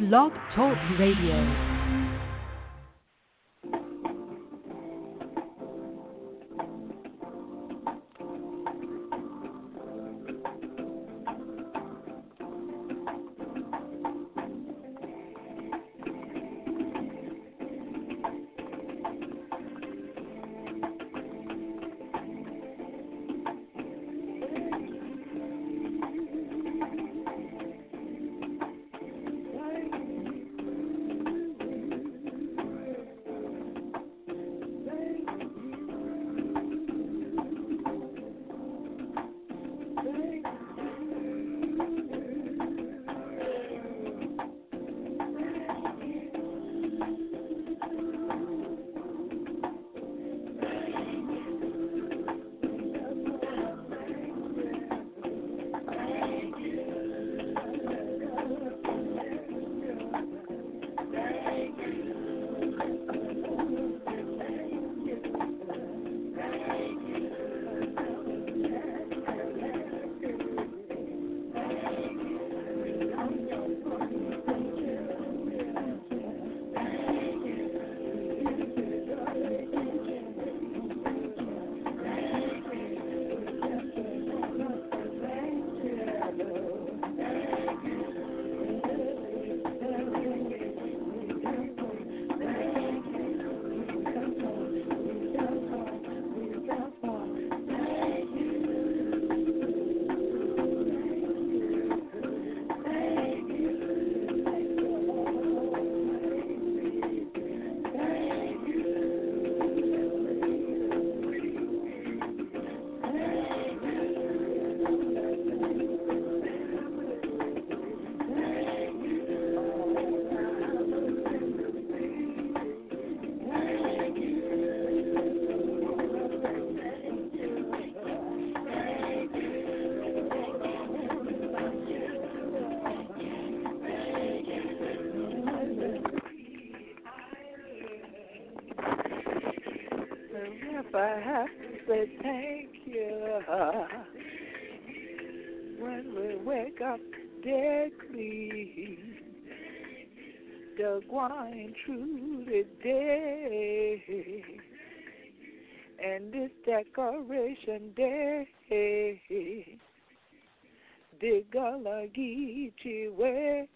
Blog Talk Radio. Gonna way.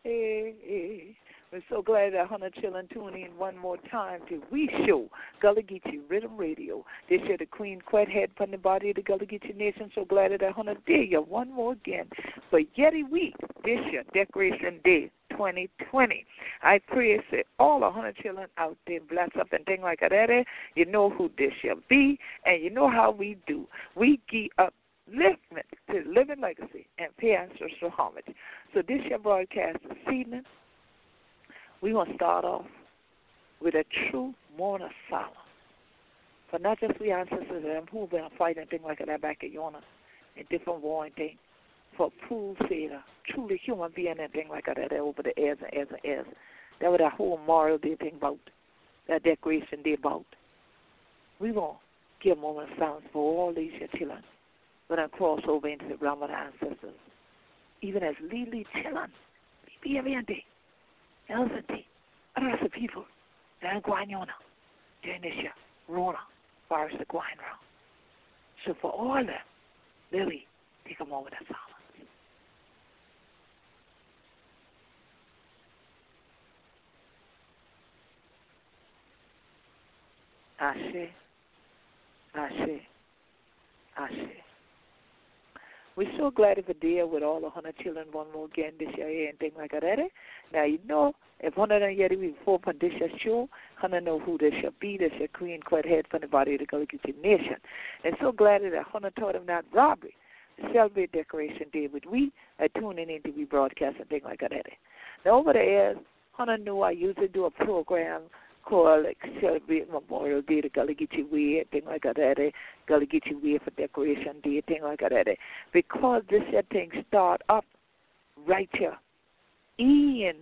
We're so glad that Hunter Chillin tuning in one more time to We Show Gullah Geechee Riddim Radio. This year the Queen Quet head from the body of the Gullah Geechee Nation. So glad that Hunter dare you one more again for Yeti Week this year, Decoration Day 2020. I pray that all the Hunter Chillin out there bless up and things like that. You know who this shall be and you know how we do. We gear up liftment to living legacy and pay ancestral homage. So this year broadcast this evening we're going to start off with a true mourner of silence. For not just we ancestors them who have been fighting things like that back at Yona and different war and things. For Pool a truly human being and things like that over the airs and airs and airs. That was that whole moral Day thing about, that Decoration Day about. Going to give a moment of silence for all these your children. Going to cross over into the realm of the ancestors. Even as Lily children, day. Elzati, rasa people, dan guanyona, Janisha, Rona, virus the guan round. So for all that, Lily, take a moment of silence. Ashe, Ashe, Ashe. We're so glad if a deal with all the hundred children one more again this year and things like that. Now you know if one of them yet we before for this year show, hundred know who this shall be, this your Queen Quet head from the body of the Gullah nation. And so glad that hundred taught him not robbery. Celebrate Decoration Day with we are tuning in to be broadcast and things like that. Now over the air, hundred knew I usually do a program call like celebrate Memorial Day, the Gullah Way, thing like that, eh? Way for Decoration Day, thing like that, eh? because this thing start up right here in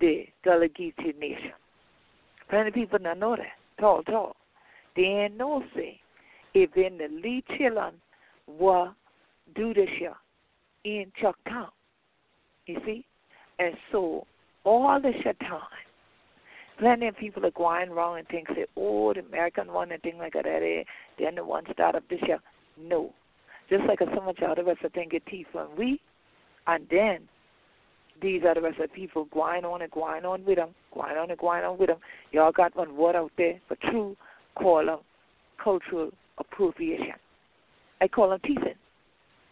the Geechee Nation. Plenty people don't know that. Tall, tall. They ain't no say if in the Lee Chillon were do this year in Chucktown. You see? And so all this time. Plenty of people are going wrong and think, say, oh, the American one and things like that, eh, then the one start up this year. No. Just like so much out of us think get teeth from we, and then these are the rest of people going on and going on with them, going on and going on with them. Y'all got one word out there for true, call them cultural appropriation. I call them teasing.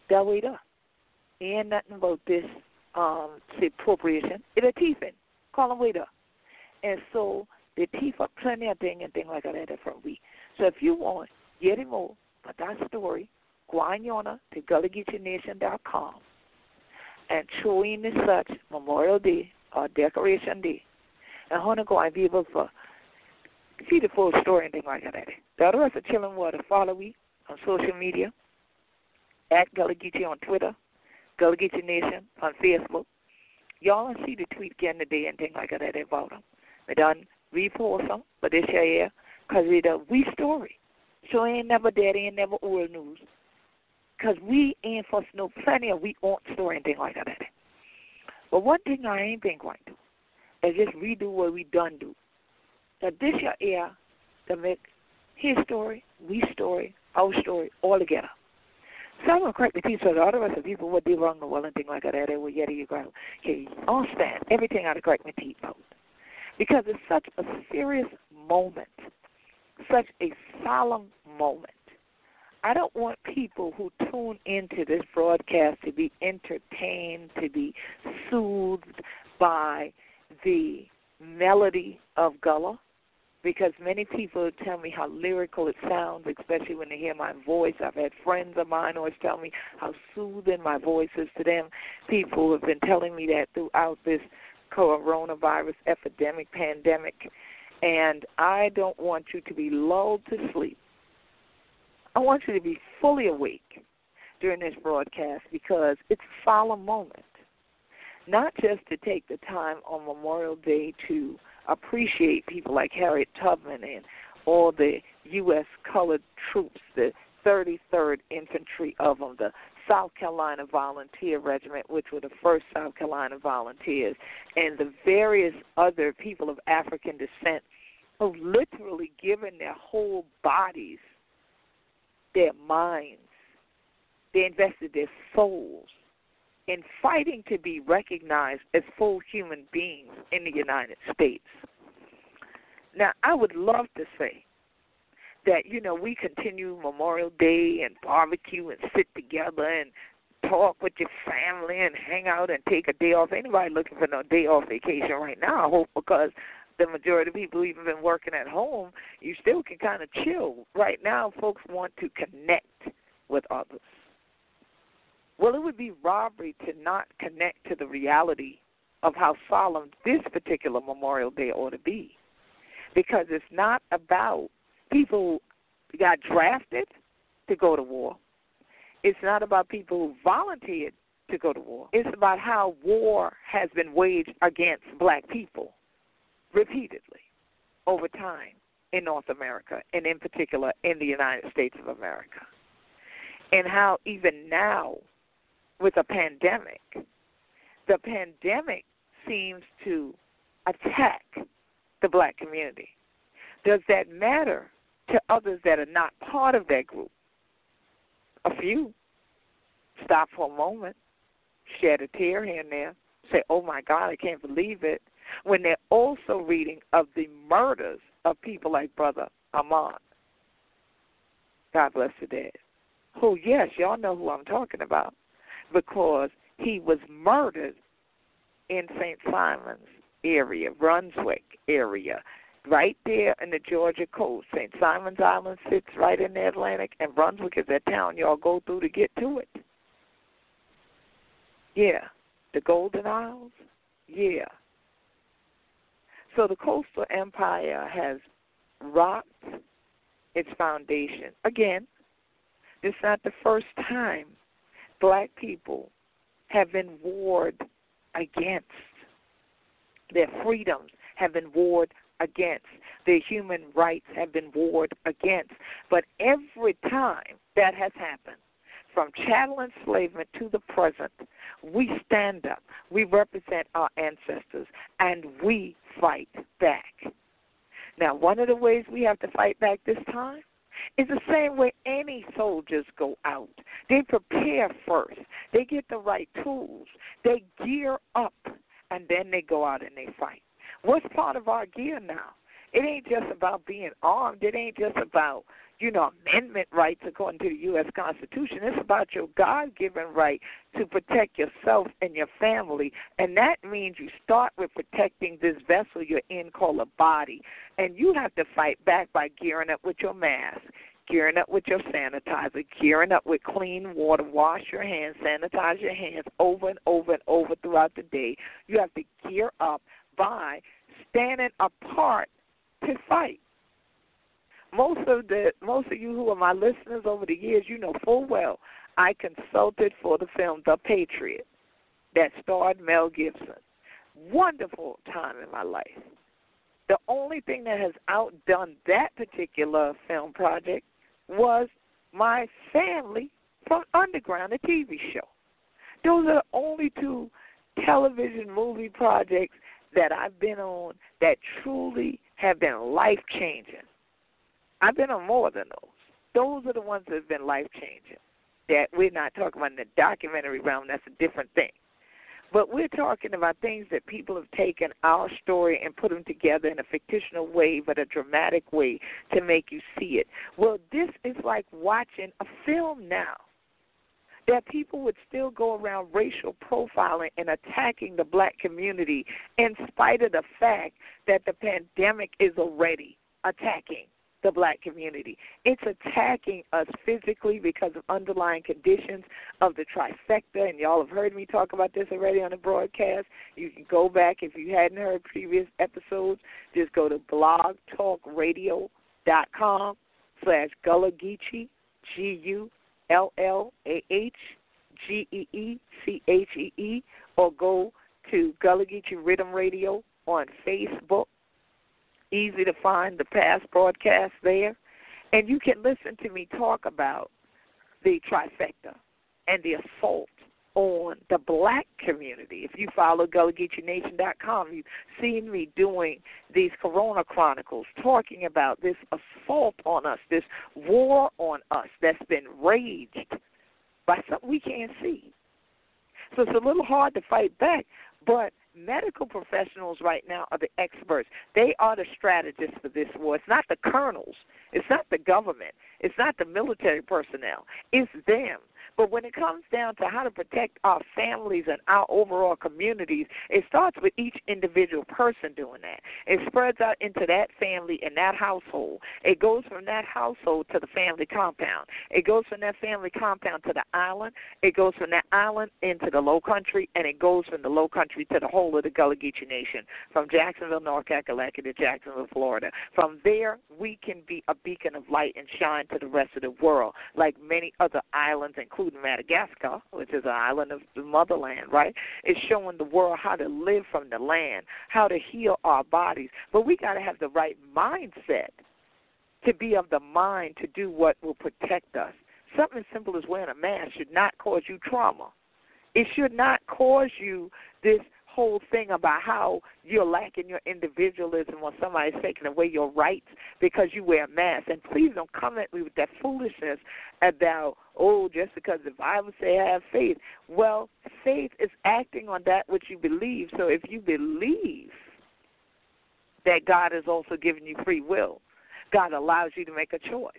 That way up. Ain't nothing about this um say appropriation. It's a teasing. Call them waiter. And so the teeth up plenty of thing and things like that from we. So if you want, him more but that story, go on yonder to gullah-geechee-nation.com and show in the such Memorial Day or Decoration Day. And Hona go and be able to see the full story and things like that. The rest of Chilling Water follow we on social media at Gullah on Twitter, Gullah Nation on Facebook. Y'all see the tweet again today and things like that about them. We done repost them, but this year, because it's a we story. So ain't never dead, ain't never old news. Because we ain't for no plenty of we won't store anything like that. But one thing I ain't been going to is just redo what we done do. That this year air to make his story, we story, our story all together. So I'm correct the so the other rest of people would be wrong the well and thing like that. They will yet you go. Okay, I'll stand everything of correct my teeth out. Because it's such a serious moment, such a solemn moment. I don't want people who tune into this broadcast to be entertained, to be soothed by the melody of Gullah, because many people tell me how lyrical it sounds, especially when they hear my voice. I've had friends of mine always tell me how soothing my voice is to them. People have been telling me that throughout this coronavirus epidemic, pandemic, and I don't want you to be lulled to sleep. I want you to be fully awake during this broadcast because it's a solemn moment. Not just to take the time on Memorial Day to appreciate people like Harriet Tubman and all the U.S. colored troops, the 33rd Infantry of them, the South Carolina Volunteer Regiment, which were the first South Carolina volunteers, and the various other people of African descent who've literally given their whole bodies, their minds, they invested their souls in fighting to be recognized as full human beings in the United States. Now, I would love to say that, you know, we continue Memorial Day and barbecue and sit together and talk with your family and hang out and take a day off. Anybody looking for no day off vacation right now, I hope, because the majority of people even been working at home, you still can kind of chill. Right now, folks want to connect with others. Well, it would be robbery to not connect to the reality of how solemn this particular Memorial Day ought to be. Because it's not about people got drafted to go to war. It's not about people who volunteered to go to war. It's about how war has been waged against black people repeatedly over time in North America, and in particular in the United States of America. And how even now with a pandemic, the pandemic seems to attack the black community. Does that matter to others that are not part of that group? A few stop for a moment, shed a tear here and there, say, Oh my God, I can't believe it. When they're also reading of the murders of people like Brother Ahmaud. God bless the dead. Who, yes, y'all know who I'm talking about because he was murdered in St. Simon's area, Brunswick area, right there in the Georgia coast. St. Simon's Island sits right in the Atlantic, and Brunswick is that town y'all go through to get to it. Yeah. The Golden Isles? Yeah. So the coastal empire has rocked its foundation. Again, it's not the first time black people have been warred against. Their freedoms have been warred against. Their human rights have been warred against. But every time that has happened, from chattel enslavement to the present, we stand up, we represent our ancestors, and we fight back. Now, one of the ways we have to fight back this time is the same way any soldiers go out. They prepare first, they get the right tools, they gear up, and then they go out and they fight. What's part of our gear now? It ain't just about being armed. It ain't just about you know, amendment rights according to the U.S. Constitution. It's about your God given right to protect yourself and your family. And that means you start with protecting this vessel you're in called a body. And you have to fight back by gearing up with your mask. Gearing up with your sanitizer, gearing up with clean water, wash your hands, sanitize your hands over and over and over throughout the day. You have to gear up by standing apart to fight most of the most of you who are my listeners over the years, you know full well I consulted for the film The Patriot that starred Mel Gibson. Wonderful time in my life. The only thing that has outdone that particular film project was my family from Underground, a TV show. Those are the only two television movie projects that I've been on that truly have been life changing. I've been on more than those. Those are the ones that have been life changing. That we're not talking about in the documentary realm. That's a different thing. But we're talking about things that people have taken our story and put them together in a fictional way, but a dramatic way to make you see it. Well, this is like watching a film now. That people would still go around racial profiling and attacking the black community in spite of the fact that the pandemic is already attacking the black community. It's attacking us physically because of underlying conditions of the trifecta, and y'all have heard me talk about this already on the broadcast. You can go back if you hadn't heard previous episodes. Just go to blogtalkradio.com slash Gullah Geechee, G U L L A H G E E C H E E, or go to Gullah Geechee Riddim Radio on Facebook easy to find the past broadcasts there. And you can listen to me talk about the trifecta and the assault on the black community. If you follow GullahGeecheeNation.com, you've seen me doing these Corona Chronicles, talking about this assault on us, this war on us that's been raged by something we can't see. So it's a little hard to fight back, but medical professionals right now are the experts. They are the strategists for this war. It's not the colonels. It's not the government. It's not the military personnel. It's them. But when it comes down to how to protect our families and our overall communities, it starts with each individual person doing that. It spreads out into that family and that household. It goes from that household to the family compound. It goes from that family compound to the island. It goes from that island into the low country, and it goes from the low country to the whole of the Gullah Geechee Nation, from Jacksonville, North Kakalaki to Jacksonville, Florida. From there, we can be a beacon of light and shine to the rest of the world, like many other islands, including including Madagascar, which is an island of the motherland, right? It's showing the world how to live from the land, how to heal our bodies. But we got to have the right mindset to be of the mind to do what will protect us. Something as simple as wearing a mask should not cause you trauma. It should not cause you this whole thing about how you're lacking your individualism or somebody's taking away your rights because you wear a mask. And please don't come at me with that foolishness about, oh, just because the Bible say have faith. Well, faith is acting on that which you believe. So if you believe that God has also given you free will, God allows you to make a choice.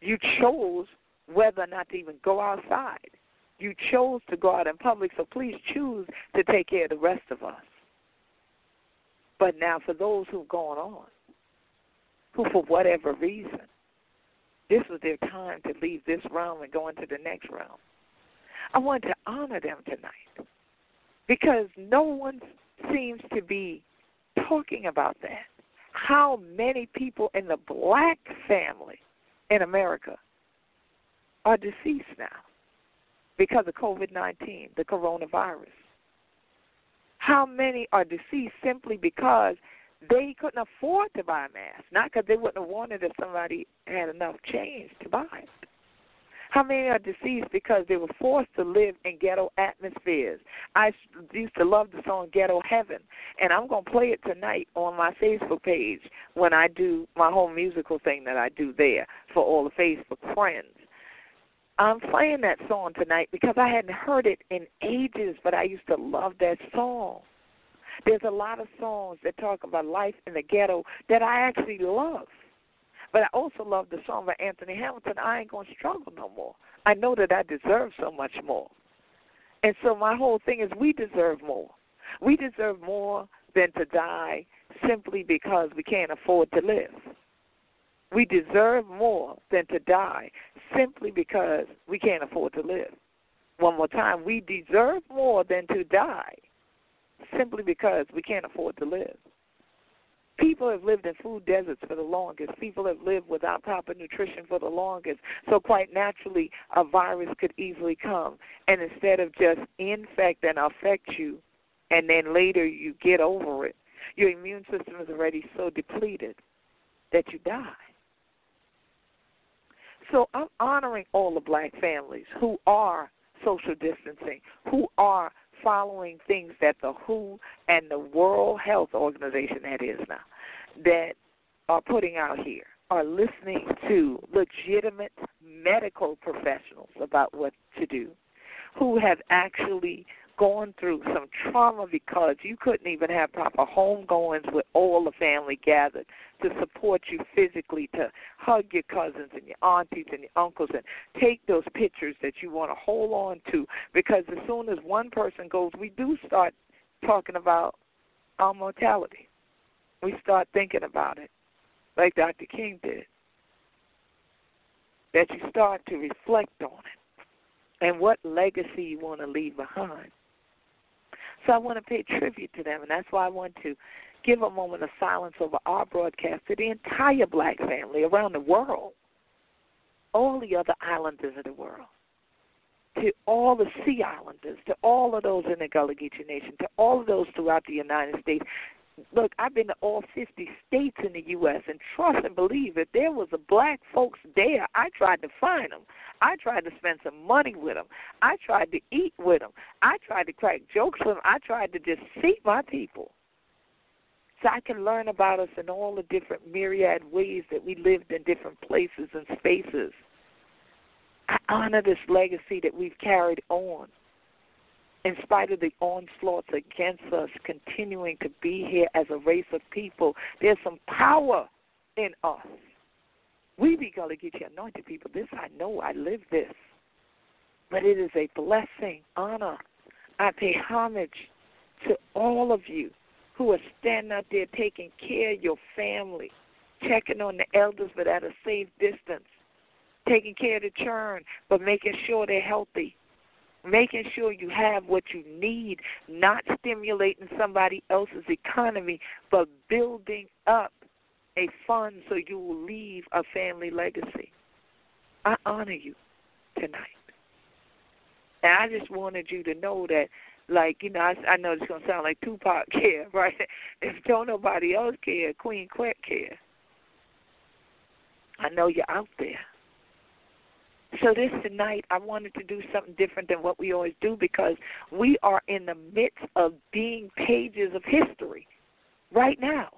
You chose whether or not to even go outside. You chose to go out in public, so please choose to take care of the rest of us. But now, for those who've gone on, who for whatever reason, this was their time to leave this realm and go into the next realm, I want to honor them tonight because no one seems to be talking about that. How many people in the black family in America are deceased now? Because of COVID 19, the coronavirus? How many are deceased simply because they couldn't afford to buy a mask? Not because they wouldn't have wanted if somebody had enough change to buy it. How many are deceased because they were forced to live in ghetto atmospheres? I used to love the song Ghetto Heaven, and I'm going to play it tonight on my Facebook page when I do my whole musical thing that I do there for all the Facebook friends. I'm playing that song tonight because I hadn't heard it in ages, but I used to love that song. There's a lot of songs that talk about life in the ghetto that I actually love. But I also love the song by Anthony Hamilton, I Ain't Gonna Struggle No More. I know that I deserve so much more. And so my whole thing is we deserve more. We deserve more than to die simply because we can't afford to live. We deserve more than to die simply because we can't afford to live. One more time, we deserve more than to die simply because we can't afford to live. People have lived in food deserts for the longest. People have lived without proper nutrition for the longest. So, quite naturally, a virus could easily come. And instead of just infect and affect you, and then later you get over it, your immune system is already so depleted that you die. So, I'm honoring all the black families who are social distancing, who are following things that the WHO and the World Health Organization, that is now, that are putting out here, are listening to legitimate medical professionals about what to do, who have actually gone through some trauma because you couldn't even have proper home goings with all the family gathered to support you physically, to hug your cousins and your aunties and your uncles and take those pictures that you want to hold on to because as soon as one person goes, we do start talking about our mortality. We start thinking about it like Dr. King did. That you start to reflect on it and what legacy you want to leave behind. So I want to pay tribute to them, and that's why I want to give a moment of silence over our broadcast to the entire black family around the world, all the other islanders of the world, to all the sea islanders, to all of those in the Gullah Geechee Nation, to all of those throughout the United States, look, I've been to all 50 states in the U.S. and trust and believe if there was a black folks there, I tried to find them. I tried to spend some money with them. I tried to eat with them. I tried to crack jokes with them. I tried to just see my people. So I can learn about us in all the different myriad ways that we lived in different places and spaces. I honor this legacy that we've carried on in spite of the onslaughts against us continuing to be here as a race of people, there's some power in us. We be Gullah Geechee anointed people. This I know. I live this. But it is a blessing, honor. I pay homage to all of you who are standing out there taking care of your family, checking on the elders but at a safe distance, taking care of the churn but making sure they're healthy, making sure you have what you need, not stimulating somebody else's economy, but building up a fund so you will leave a family legacy. I honor you tonight. And I just wanted you to know that, like, you know, I, I know it's going to sound like Tupac care, right? If don't nobody else care, Queen Quet care. I know you're out there. So this tonight, I wanted to do something different than what we always do because we are in the midst of being pages of history right now.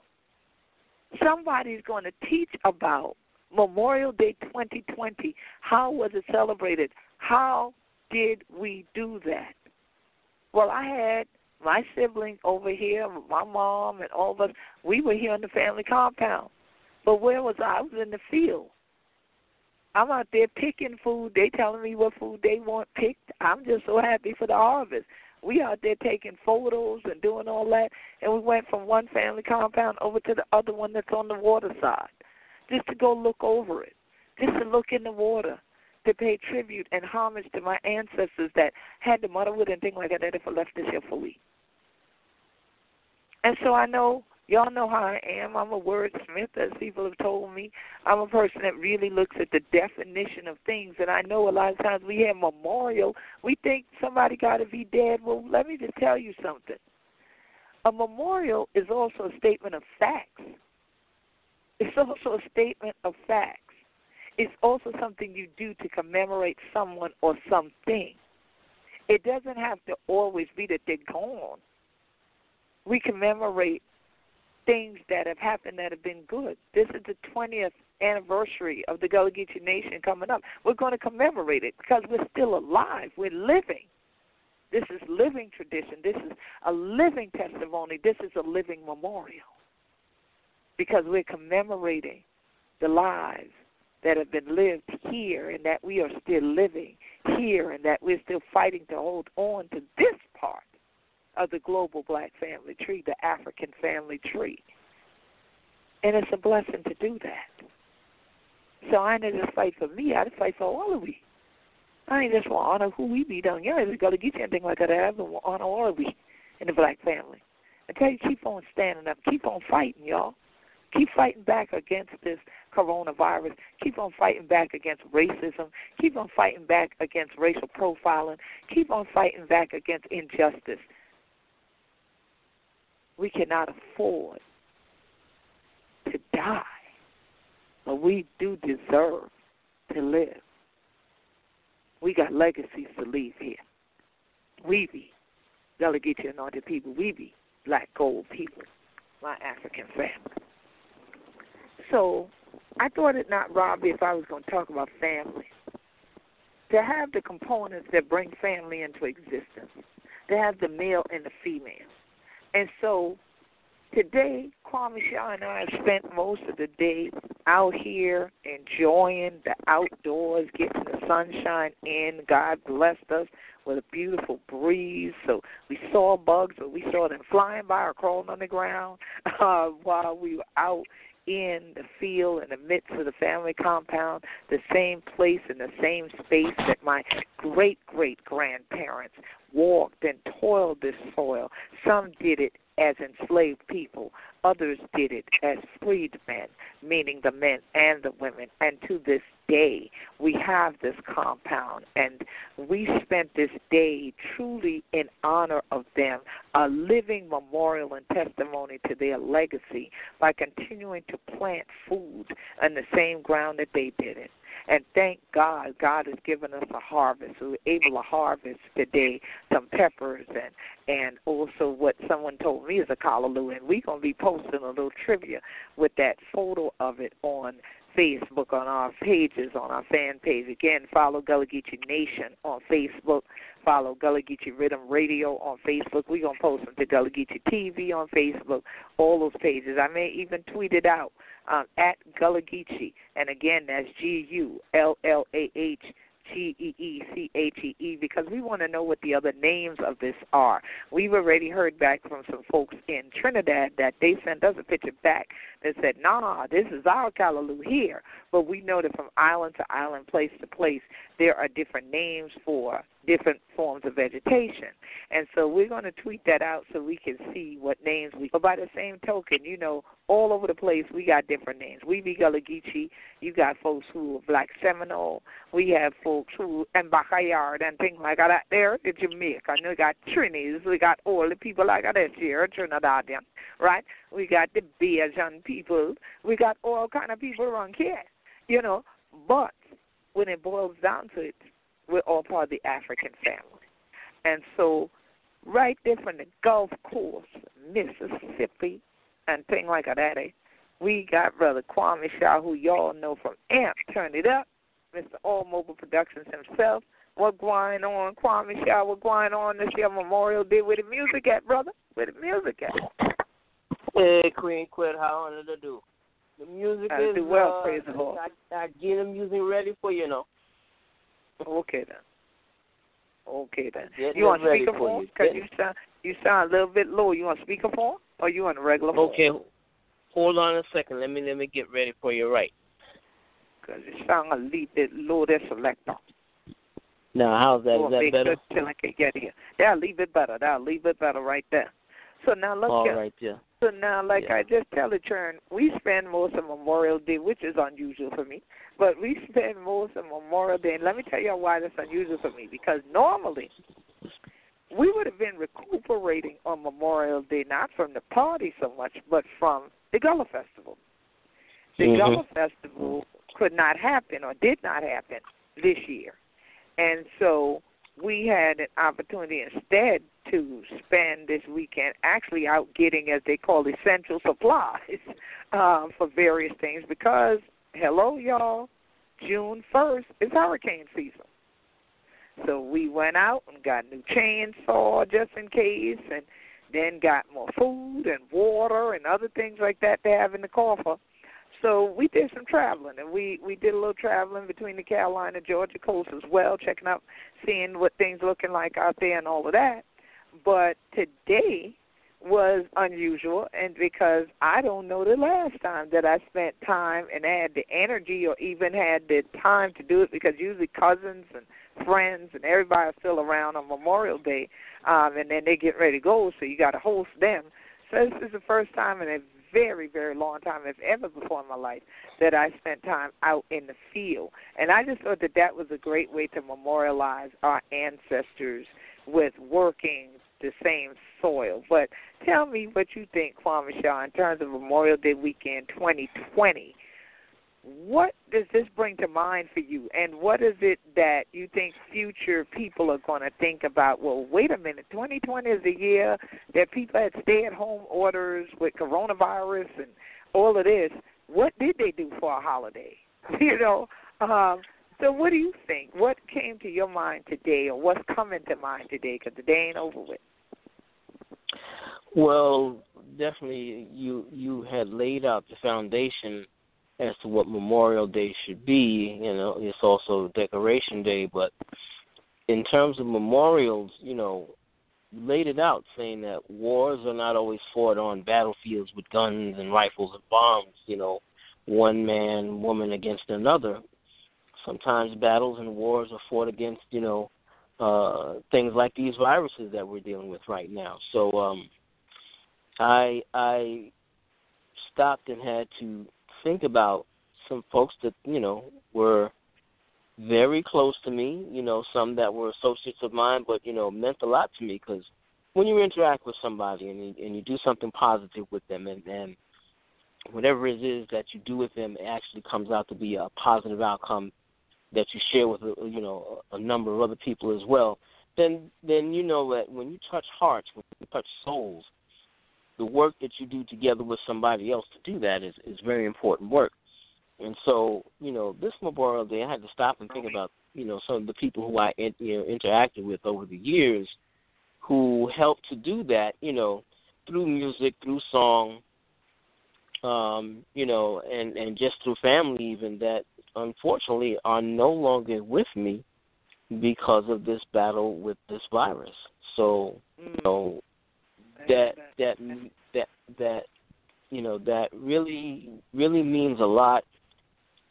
Somebody's going to teach about Memorial Day 2020. How was it celebrated? How did we do that? Well, I had my sibling over here, my mom, and all of us. We were here in the family compound. But where was I? I was in the field. I'm out there picking food. They telling me what food they want picked. I'm just so happy for the harvest. We out there taking photos and doing all that, and we went from one family compound over to the other one that's on the water side, just to go look over it, just to look in the water, to pay tribute and homage to my ancestors that had the motherhood and things like that that have left this here for we. And so I know Y'all know how I am. I'm a wordsmith, as people have told me. I'm a person that really looks at the definition of things. And I know a lot of times we have memorial, we think somebody got to be dead. Well, let me just tell you something. A memorial is also a statement of facts. It's also a statement of facts. It's also something you do to commemorate someone or something. It doesn't have to always be that they're gone. We commemorate things that have happened that have been good. This is the 20th anniversary of the Gullah Geechee Nation coming up. We're going to commemorate it because we're still alive. We're living. This is living tradition. This is a living testimony. This is a living memorial because we're commemorating the lives that have been lived here and that we are still living here and that we're still fighting to hold on to this part of the global black family tree, the African family tree. And it's a blessing to do that. So I didn't just fight for me, I just fight for all of we. I ain't just want to honor who we be down here. It's got to get you anything like that. I want to honor all of we in the black family. I tell you, keep on standing up. Keep on fighting, y'all. Keep fighting back against this coronavirus. Keep on fighting back against racism. Keep on fighting back against racial profiling. Keep on fighting back against injustice. We cannot afford to die, but we do deserve to live. We got legacies to leave here. We be Gullah Geechee anointed people. We be black gold people, my African family. So I thought it not robbery if I was going to talk about family. To have the components that bring family into existence, to have the male and the female. And so today, Kwame Sha and I spent most of the day out here enjoying the outdoors, getting the sunshine in. God blessed us with a beautiful breeze. So we saw bugs, but we saw them flying by or crawling on the ground uh, while we were out in the field in the midst of the family compound, the same place in the same space that my great great grandparents walked and toiled this soil. Some did it as enslaved people. Others did it as freedmen, meaning the men and the women. And to this day, we have this compound, and we spent this day truly in honor of them, a living memorial and testimony to their legacy by continuing to plant food on the same ground that they did it. And thank God, God has given us a harvest. We're able to harvest today some peppers and and also what someone told me is a callaloo. And we're gonna be posting a little trivia with that photo of it on Facebook on our pages, on our fan page. Again, follow Gullah Geechee Nation on Facebook. Follow Gullah Geechee Riddim Radio on Facebook. We're going to post them to Gullah Geechee TV on Facebook, all those pages. I may even tweet it out um, at Gullah Geechee. And again, that's G U L L A H G E E C H E E because we want to know what the other names of this are. We've already heard back from some folks in Trinidad that they sent us a picture back that said, nah, this is our callaloo here. But we know that from island to island, place to place, there are different names for different forms of vegetation. And so we're going to tweet that out so we can see what names we. But by the same token, you know, all over the place we got different names. We be Gullah Geechee. You got folks who are Black Seminole. We have folks who and Bacayard and things like that there in Jamaica. And we got Trinis. We got all the people like that here, Trinidadian, right? We got the Bajan people. We got all kind of people around here, you know. But when it boils down to it, we're all part of the African family. And so, right there from the Gulf Coast, Mississippi, and things like that, eh, we got Brother Kwame Sha, who y'all know from AMP, Turn It Up, Mr. All Mobile Productions himself. What going on, Kwame Sha? What going on this year Memorial Day? Where the music at, brother? Where the music at? Hey, Queen Quet, how it do? The music I is do well, uh, praise the Lord. I, I get the music ready for you know. Okay then. Okay then. Getting you on it ready for speakerphone? you. Cause you sound you sound a little bit low. You on speakerphone or you on a regular phone? Okay, hold on a second. Let me let me get ready for you. Right Cause it sound a little bit low. There, selector. now, how's that? That make better? till I can get here. That'll leave it better. That'll leave it better right there. So now look All here. right, yeah. So now, like Yeah. I just tell the churn, we spend most of Memorial Day, which is unusual for me, but we spend most of Memorial Day, and let me tell you why that's unusual for me, because normally we would have been recuperating on Memorial Day, not from the party so much, but from the Gullah Festival. The Mhm. Gullah Festival could not happen or did not happen this year. And so we had an opportunity instead to spend this weekend actually out getting, as they call, essential supplies um, for various things because, hello, y'all, June 1st is hurricane season. So we went out and got new chainsaw just in case, and then got more food and water and other things like that to have in the coffer. So we did some traveling, and we we did a little traveling between the Carolina Georgia coast as well, checking out, seeing what things looking like out there and all of that. But today was unusual, and because I don't know the last time that I spent time and had the energy or even had the time to do it, because usually cousins and friends and everybody are still around on Memorial Day, um, and then they get ready to go, so you got to host them. So this is the first time in a very, very long time, if ever before in my life, that I spent time out in the field. And I just thought that that was a great way to memorialize our ancestors with working the same soil. But tell me what you think, Kwame Sha, in terms of Memorial Day weekend 2020 what does this bring to mind for you? And what is it that you think future people are going to think about? Well wait a minute 2020 is the year that people had stay at home orders with coronavirus and all of this. What did they do for a holiday? You know um so what do you think? What came to your mind today or what's coming to mind today? Because the day ain't over with. Well definitely you you had laid out the foundation as to what Memorial Day should be. You know, it's also Decoration Day, but in terms of memorials, you know, laid it out saying that wars are not always fought on battlefields with guns and rifles and bombs, you know, one man, woman against another. Sometimes battles and wars are fought against, you know, uh things like these viruses that we're dealing with right now. So um I I stopped and had to think about some folks that you know were very close to me. You know, some that were associates of mine, but you know meant a lot to me because when you interact with somebody and you, and you do something positive with them, and, and whatever it is that you do with them, it actually comes out to be a positive outcome that you share with you know a number of other people as well. Then then you know that when you touch hearts, when you touch souls, the work that you do together with somebody else to do that is is very important work. And so, you know, this Memorial Day, I had to stop and think about, you know, some of the people who I you know, interacted with over the years, who helped to do that, you know, through music, through song, um, you know, and and just through family, even that unfortunately are no longer with me because of this battle with this virus. So, you know, that that that that you know that really really means a lot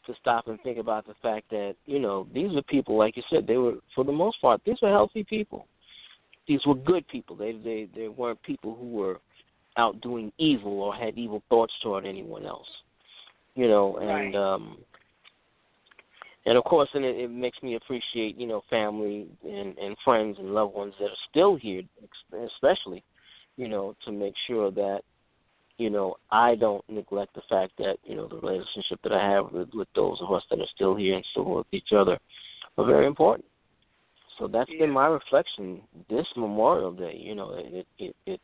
to stop and think about the fact that you know these were people like you said they were for the most part these were healthy people these were good people they they they weren't people who were out doing evil or had evil thoughts toward anyone else you know and right. um and of course and it, it makes me appreciate you know family and and friends and loved ones that are still here especially you know, to make sure that, you know, I don't neglect the fact that, you know, the relationship that I have with, with those of us that are still here and still with each other are very important. So that's yeah. been my reflection this Memorial Day. You know, it it it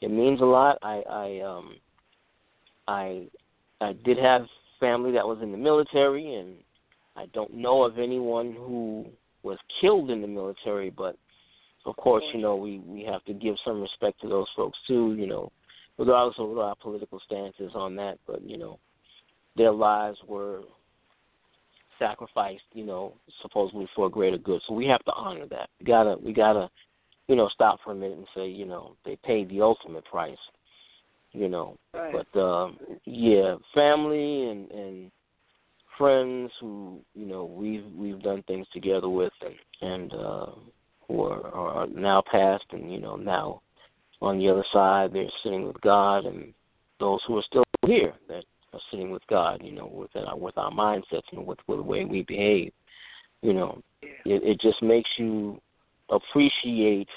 it means a lot. I I um I I did have family that was in the military and I don't know of anyone who was killed in the military, but of course, you know, we we have to give some respect to those folks too. You know, regardless of what our political stances on that, but you know, their lives were sacrificed. You know, supposedly for a greater good. So we have to honor that. We gotta we gotta, you know, stop for a minute and say, you know, they paid the ultimate price. You know, right. but um, yeah, family and and friends who you know we've we've done things together with and and uh who are, are now passed and you know now on the other side they're sitting with God and those who are still here that are sitting with God, you know, with our with our mindsets and with, with the way we behave. You know, it, it just makes you appreciate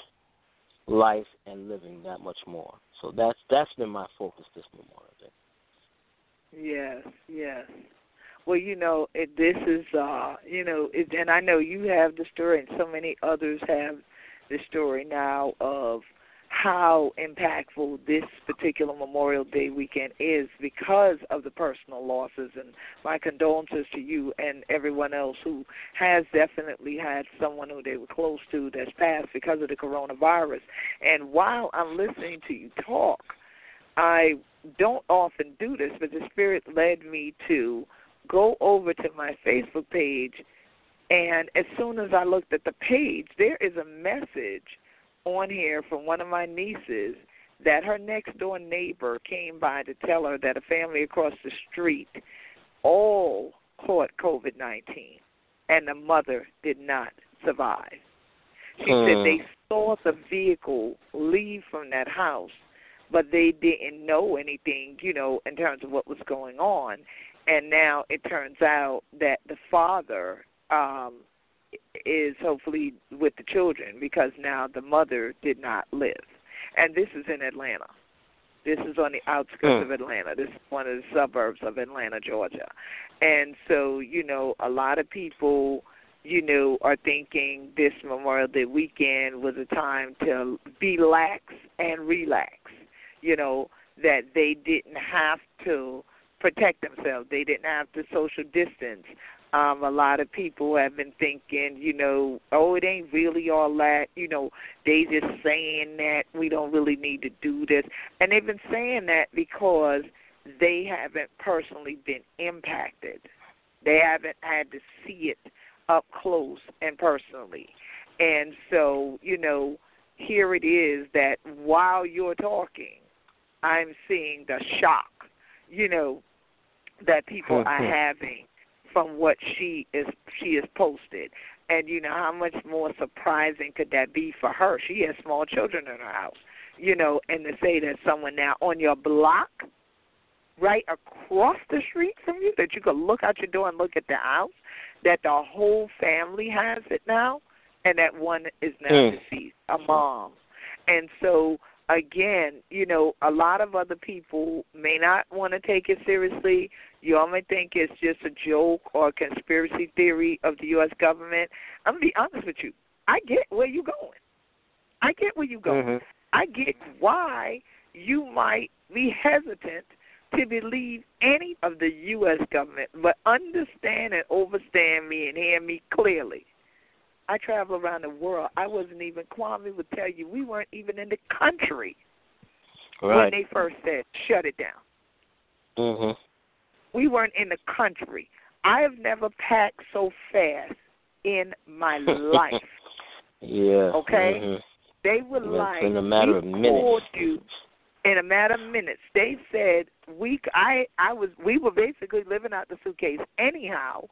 life and living that much more. So that's that's been my focus this Memorial Day. Yes, yes. Well, you know, it, this is, uh, you know, it, and I know you have the story, and so many others have the story now of how impactful this particular Memorial Day weekend is because of the personal losses. And my condolences to you and everyone else who has definitely had someone who they were close to that's passed because of the coronavirus. And while I'm listening to you talk, I don't often do this, but the Spirit led me to go over to my Facebook page. And as soon as I looked at the page, there is a message on here from one of my nieces that her next door neighbor came by to tell her that a family across the street all caught COVID 19 and the mother did not survive. She hmm. said they saw the vehicle leave from that house, but they didn't know anything, you know, in terms of what was going on. And now it turns out that the father um is hopefully with the children because now the mother did not live. And this is in Atlanta. This is on the outskirts mm. of Atlanta. This is one of the suburbs of Atlanta, Georgia. And so, you know, a lot of people, you know, are thinking this Memorial Day weekend was a time to be lax and relax. You know, that they didn't have to protect themselves. They didn't have to social distance. Um, a lot of people have been thinking, you know, oh, it ain't really all that. You know, they just saying that we don't really need to do this, and they've been saying that because they haven't personally been impacted. They haven't had to see it up close and personally, and so you know, here it is that while you're talking, I'm seeing the shock, you know, that people are having from what she is she has posted. And you know how much more surprising could that be for her? She has small children in her house, you know, and to say that someone now on your block, right across the street from you, that you could look out your door and look at the house, that the whole family has it now, and that one is now mm. deceased, a mom. And so again, you know, a lot of other people may not want to take it seriously. You all may think it's just a joke or a conspiracy theory of the U.S. government. I'm gonna be honest with you. I get where you're going. I get where you're going. Mm-hmm. I get why you might be hesitant to believe any of the U.S. government, but understand and understand me and hear me clearly. I travel around the world. I wasn't even Kwame would tell you we weren't even in the country right. when they first said shut it down. Mhm. We weren't in the country. I have never packed so fast in my life. yeah. Okay. Mm-hmm. They were like in a matter of minutes. you in a matter of minutes. They said we I I was we were basically living out the suitcase anyhow,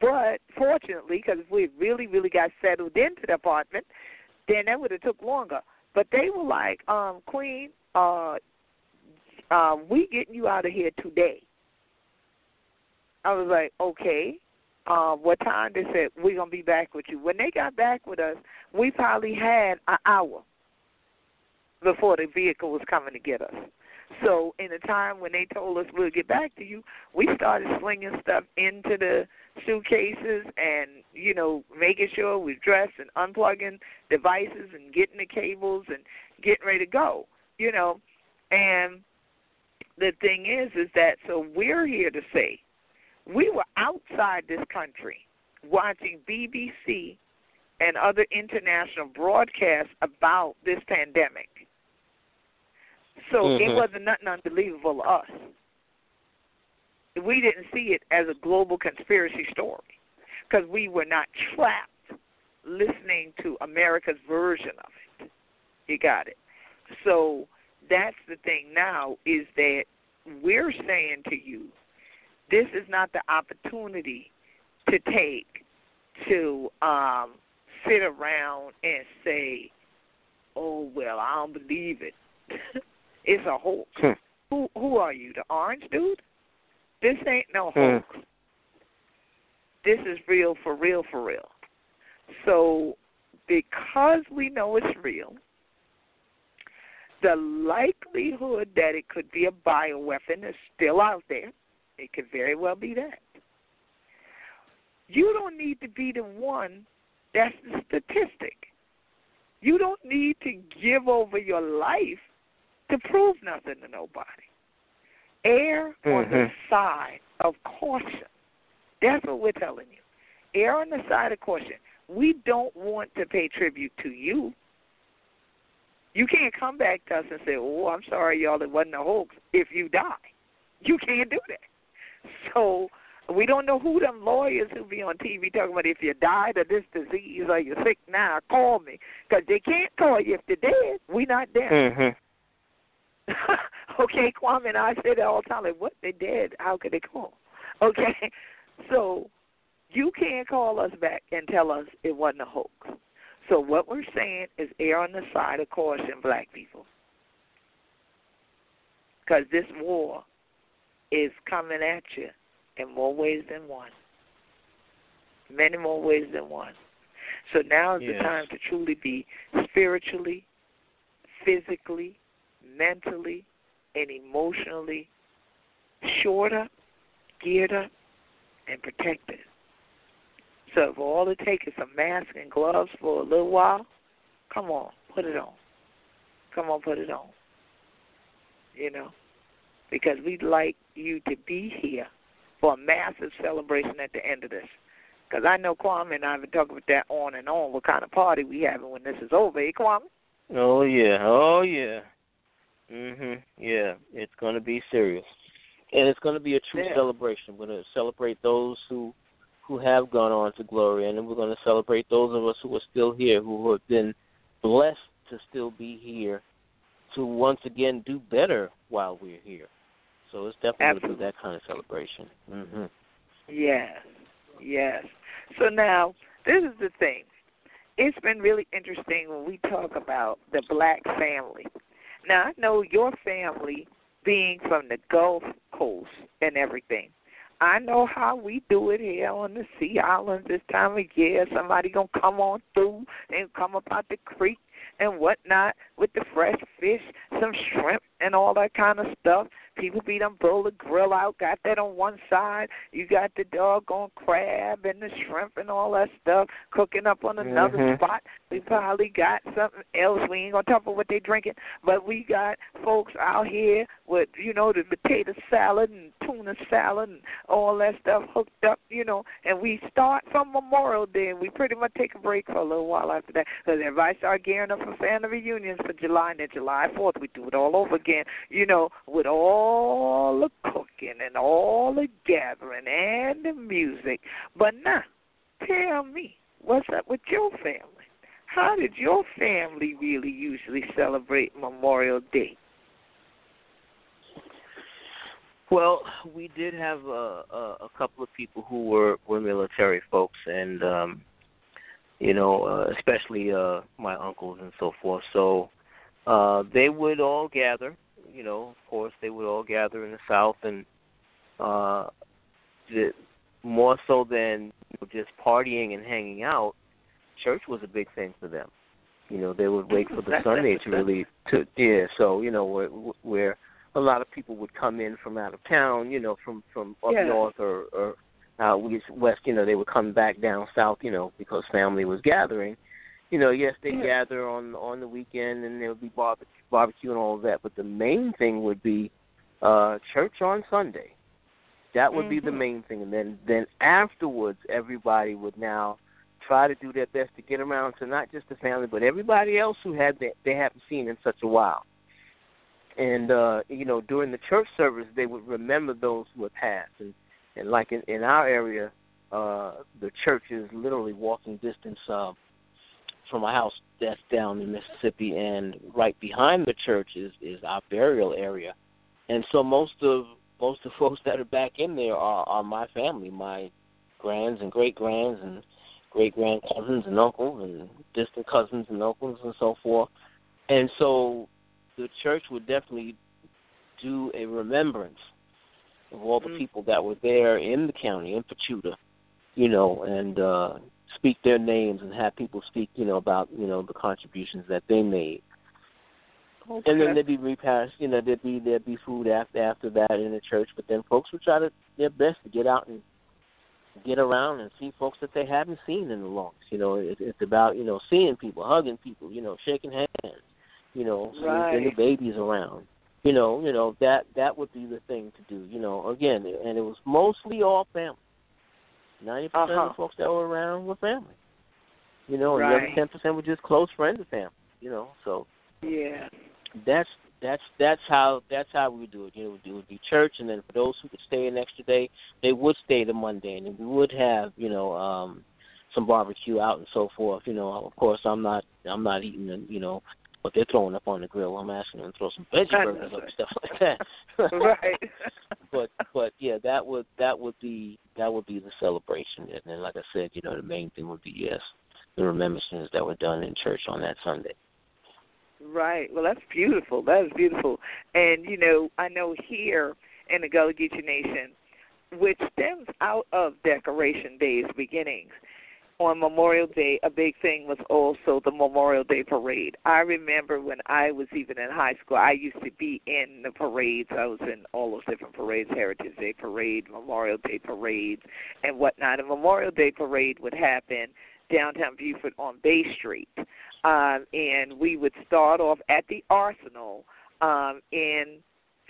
but fortunately because if we really really got settled into the apartment, then that would have took longer. But they were like, um, Queen, uh, uh, we getting you out of here today. I was like, okay. Uh, what time? They said we're gonna be back with you. When they got back with us, we probably had an hour before the vehicle was coming to get us. So in the time when they told us we'll get back to you, we started slinging stuff into the suitcases and you know making sure we're dressed and unplugging devices and getting the cables and getting ready to go. You know, and the thing is, is that so we're here to say we were outside this country watching BBC and other international broadcasts about this pandemic so mm-hmm. it wasn't nothing unbelievable to us. We didn't see it as a global conspiracy story because we were not trapped listening to America's version of it. You got it. So that's the thing now is that we're saying to you, this is not the opportunity to take to um, sit around and say, "Oh well, I don't believe it." It's a hoax. Hmm. Who who are you, the orange dude? This ain't no Hmm. hoax. This is real for real for real. So because we know it's real, the likelihood that it could be a bioweapon is still out there. It could very well be that. You don't need to be the one that's the statistic. You don't need to give over your life to prove nothing to nobody. Err mm-hmm. on the mm-hmm. side of caution. That's what we're telling you. Err on the side of caution. We don't want to pay tribute to you. You can't come back to us and say, "Oh, I'm sorry, y'all, it wasn't a hoax." If you die, you can't do that. So we don't know who them lawyers who be on TV talking about if you died of this disease or you're sick now, call me because they can't call you if they're dead. We not dead. Mm-hmm. okay, Kwame and I say that all the time. Like, what? They dead? How could they call? Okay, so you can't call us back and tell us it wasn't a hoax. So what we're saying is err on the side of caution, black people. Because this war is coming at you in more ways than one. Many more ways than one. So now is yes. the time to truly be spiritually, physically, mentally, and emotionally shored up, geared up, and protected. So if all it takes is a mask and gloves for a little while, come on, put it on. Come on, put it on. You know, because we'd like you to be here for a massive celebration at the end of this. Because I know Kwame and I have been talking about that on and on. What kind of party we having when this is over, eh, Kwame? Oh yeah, oh yeah. Mhm. Yeah, it's going to be serious, and it's going to be a true yeah. celebration. We're going to celebrate those who who have gone on to glory, and then we're going to celebrate those of us who are still here, who have been blessed to still be here, to once again do better while we're here. So it's definitely going to be that kind of celebration. hmm Yes, yes. So now this is the thing. It's been really interesting when we talk about the black family. Now I know your family being from the Gulf Coast and everything. I know how we do it here on the Sea Islands this time of year. Somebody gonna come on through and come up out the creek and whatnot with the fresh fish, some shrimp and all that kind of stuff. People be done blow the grill out, got that on one side. You got the doggone crab and the shrimp and all that stuff cooking up on another mm-hmm. spot. We probably got something else. We ain't gonna talk about what they drinking, but we got folks out here with you know the potato salad and tuna salad and all that stuff hooked up, you know. And we start from Memorial Day, and we pretty much take a break for a little while after that because everybody start gearing up for family reunions for July and then July Fourth we do it all over again, you know, with all the cooking and all the gathering and the music. But now, tell me, what's up with your family? How did your family really usually celebrate Memorial Day? Well, we did have a, a, a couple of people who were were military folks, and um, you know, uh, especially uh, my uncles and so forth. So uh, they would all gather. You know, of course, they would all gather in the South, and uh, the, more so than you know, just partying and hanging out, church was a big thing for them. You know, they would wait for the Sunday to really to yeah. So you know, where where a lot of people would come in from out of town, you know, from from up yeah. north or or uh, west, you know, they would come back down south, you know, because family was gathering. You know, yes, they yeah. gather on on the weekend and there would be barbecue, barbecue and all of that, but the main thing would be uh church on Sunday. That would mm-hmm. be the main thing, and then then afterwards, everybody would now try to do their best to get around to not just the family, but everybody else who had they, they haven't seen in such a while. And uh, you know, during the church service, they would remember those who had passed, and and like in, in our area, uh, the church is literally walking distance uh, from my house. That's down in Mississippi, and right behind the church is is our burial area. And so most of most of the folks that are back in there are are my family, my grands and great grands and great grand cousins and uncles and distant cousins and uncles and so forth. And so the church would definitely do a remembrance of all the mm. people that were there in the county in Pachuta, you know, and uh speak their names and have people speak, you know, about, you know, the contributions that they made. Okay. And then there'd be repasts, you know, there'd be there'd be food after after that in the church, but then folks would try to their best to get out and get around and see folks that they haven't seen in the longest. You know, it, it's about you know seeing people, hugging people, you know, shaking hands, you know, right. seeing the babies around. You know, you know that that would be the thing to do. You know, again, and it was mostly all family. Ninety percent uh-huh. of the folks that were around were family. You know, and right. the other ten percent were just close friends of family. You know, so yeah, that's that's that's how that's how we do it. You know, it would be church, and then for those who could stay an extra day, they would stay the Monday, and we would have you know um some barbecue out and so forth. You know, of course, I'm not I'm not eating and, you know what they're throwing up on the grill. I'm asking them to throw some veggie burgers up and stuff like that. right. but but yeah, that would that would be that would be the celebration. And then, like I said, you know, the main thing would be yes, the remembrances that were done in church on that Sunday. Right. Well, that's beautiful. That is beautiful. And you know, I know here in the Gullah Geechee Nation, which stems out of Decoration Day's beginnings, on Memorial Day, a big thing was also the Memorial Day parade. I remember when I was even in high school, I used to be in the parades. I was in all those different parades, Heritage Day parade, Memorial Day parades, and whatnot. A Memorial Day parade would happen downtown Beaufort on Bay Street, um, and we would start off at the Arsenal um, in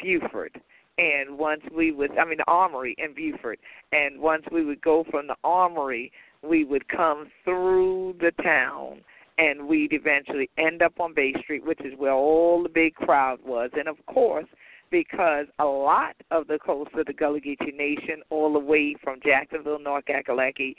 Beaufort and once we would I mean the armory in Beaufort and once we would go from the armory we would come through the town and we'd eventually end up on Bay Street, which is where all the big crowd was. And of course, because a lot of the coast of the Gullah Geechee Nation, all the way from Jacksonville, North Kakalaki,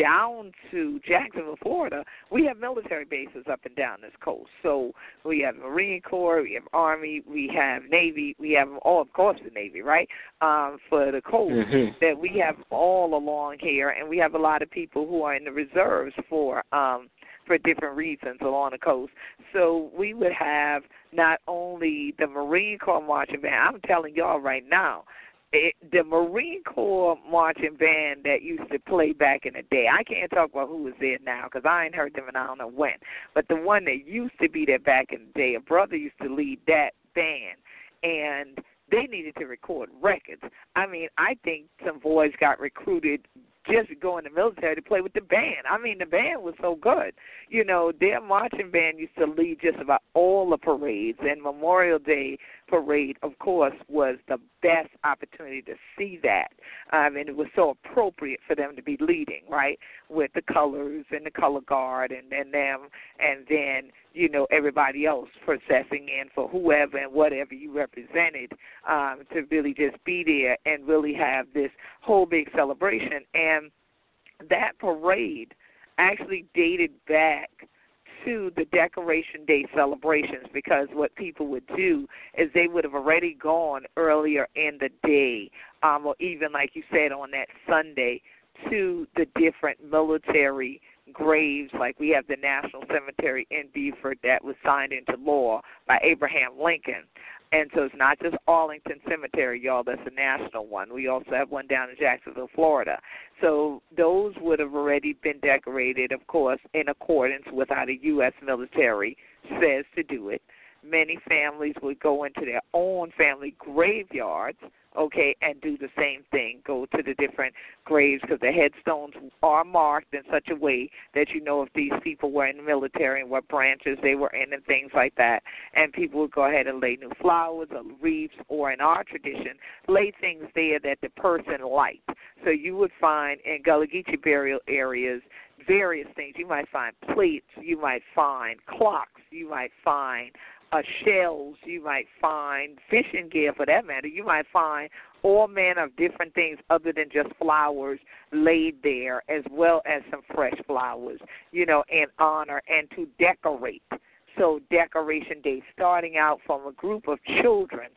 down to Jacksonville, Florida, we have military bases up and down this coast. So we have Marine Corps, we have Army, we have Navy, we have all, of course, the Navy, right? Um, for the coast mm-hmm. that we have all along here, and we have a lot of people who are in the reserves for. Um, for different reasons along the coast. So we would have not only the Marine Corps marching band. I'm telling y'all right now, it, the Marine Corps marching band that used to play back in the day. I can't talk about who was there now because I ain't heard them and I don't know when. But the one that used to be there back in the day, a brother used to lead that band, and they needed to record records. I mean, I think some boys got recruited just go in the military to play with the band. I mean, the band was so good. You know, their marching band used to lead just about all the parades, and Memorial Day parade, of course, was the best opportunity to see that. Um, and it was so appropriate for them to be leading, right, with the colors and the color guard and, and them, and then you know everybody else processing in for whoever and whatever you represented um, to really just be there and really have this whole big celebration. And that parade actually dated back to the Decoration Day celebrations because what people would do is they would have already gone earlier in the day, um, or even like you said on that Sunday, to the different military graves. Like we have the National Cemetery in Beaufort that was signed into law by Abraham Lincoln. And so it's not just Arlington Cemetery, y'all. That's a national one. We also have one down in Jacksonville, Florida. So those would have already been decorated, of course, in accordance with how the U.S. military says to do it. Many families would go into their own family graveyards okay, and do the same thing. Go to the different graves because the headstones are marked in such a way that you know if these people were in the military and what branches they were in and things like that. And people would go ahead and lay new flowers or wreaths, or in our tradition, lay things there that the person liked. So you would find in Gullah Geechee burial areas various things. You might find plates, you might find clocks, you might find uh, shells, you might find fishing gear for that matter. You might find all manner of different things other than just flowers laid there, as well as some fresh flowers, you know, in honor and to decorate. So, Decoration Day, starting out from a group of children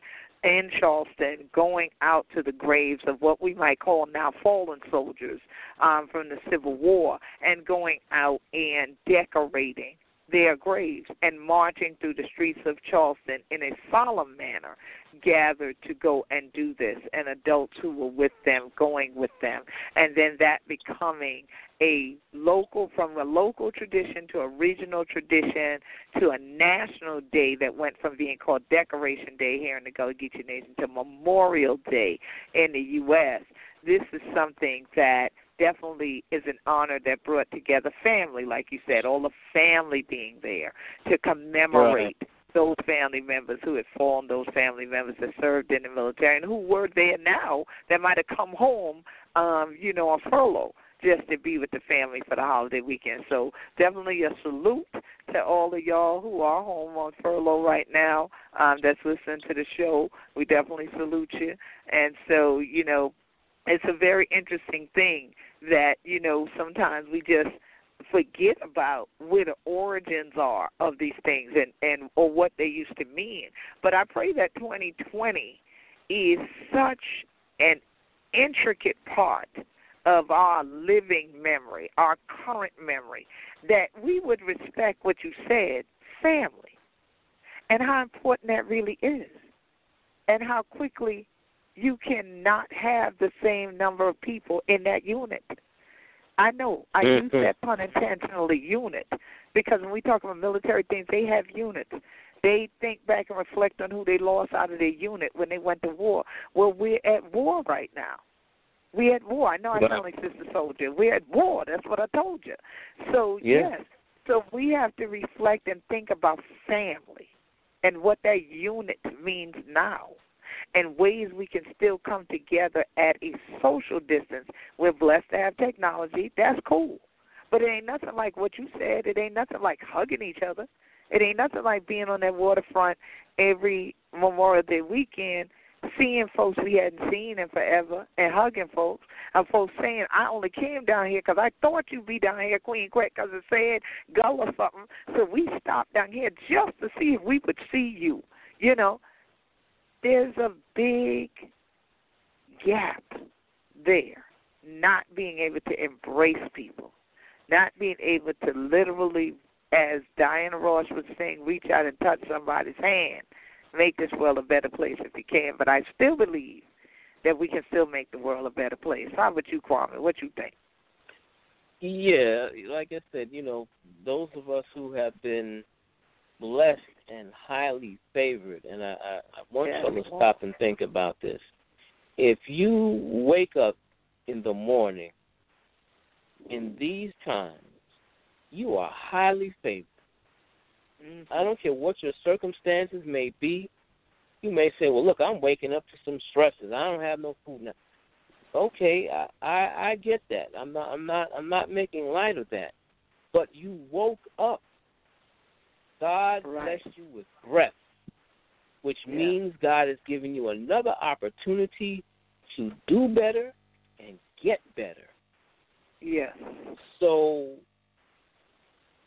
in Charleston, going out to the graves of what we might call now fallen soldiers um, from the Civil War, and going out and decorating their graves and marching through the streets of Charleston in a solemn manner, gathered to go and do this, and adults who were with them going with them, and then that becoming a local, from a local tradition to a regional tradition to a national day that went from being called Decoration Day here in the Gullah Geechee Nation to Memorial Day in the U.S. This is something that definitely is an honor that brought together family, like you said, all the family being there to commemorate Right. those family members who had fallen, those family members that served in the military and who were there now that might have come home, um, you know, on furlough just to be with the family for the holiday weekend. So definitely a salute to all of y'all who are home on furlough right now um, that's listening to the show. We definitely salute you. And so, you know, it's a very interesting thing that, you know, sometimes we just forget about where the origins are of these things and, and or what they used to mean. But I pray that 2020 is such an intricate part of our living memory, our current memory, that we would respect what you said, family, and how important that really is, and how quickly you cannot have the same number of people in that unit. I know I use Mhm. that pun intentionally, unit, because when we talk about military things, they have units. They think back and reflect on who they lost out of their unit when they went to war. Well, we're at war right now. We're at war. I know I Right. sound like Sister Souljah. We're at war. That's what I told you. So Yeah. yes, so we have to reflect and think about family and what that unit means now, and ways we can still come together at a social distance. We're blessed to have technology. That's cool, but it ain't nothing like what you said. It ain't nothing like hugging each other. It ain't nothing like being on that waterfront every Memorial Day weekend seeing folks we hadn't seen in forever and hugging folks and folks saying, I only came down here because I thought you'd be down here, Queen Quet, because it said go or something. So we stopped down here just to see if we would see you. You know, there's a big gap there, not being able to embrace people, not being able to literally, as Diana Ross was saying, reach out and touch somebody's hand make this world a better place if you can. But I still believe that we can still make the world a better place. How about you, Kwame? What you think? Yeah, like I said, you know, those of us who have been blessed and highly favored, and I, I, I want Yeah. you to stop and think about this. If you wake up in the morning in these times, you are highly favored. Mm-hmm. I don't care what your circumstances may be. You may say, "Well, look, I'm waking up to some stresses. I don't have no food now." Okay, I I, I get that. I'm not I'm not I'm not making light of that. But you woke up. God Right. blessed you with breath, which Yeah. means God is giving you another opportunity to do better and get better. Yeah. So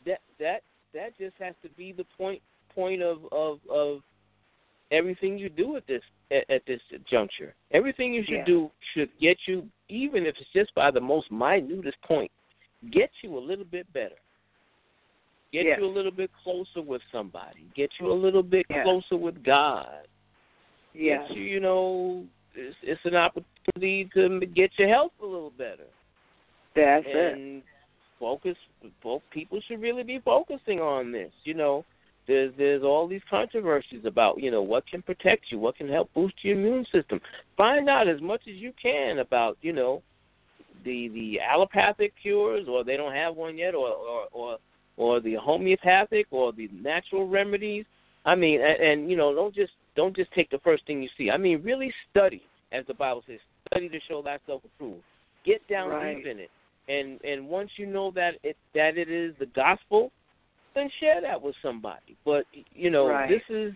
that that that just has to be the point point of of of everything you do at this at, at this juncture. Everything you should Yeah. do should get you, even if it's just by the most minutest point, get you a little bit better. Get Yes. you a little bit closer with somebody. Get you a little bit Yes. closer with God. Yes. Get you, you know, it's, it's an opportunity to get your health a little better That's it. and focus both people should really be focusing on this you know there's there's all these controversies about you know what can protect you what can help boost your immune system find out as much as you can about you know the the allopathic cures or they don't have one yet or or or, or the homeopathic or the natural remedies i mean and, and you know don't just don't just take the first thing you see i mean really study as the bible says study to show thyself approved get down Right. deep in it and and once you know that it that it is the gospel, then share that with somebody. But you know, Right. this is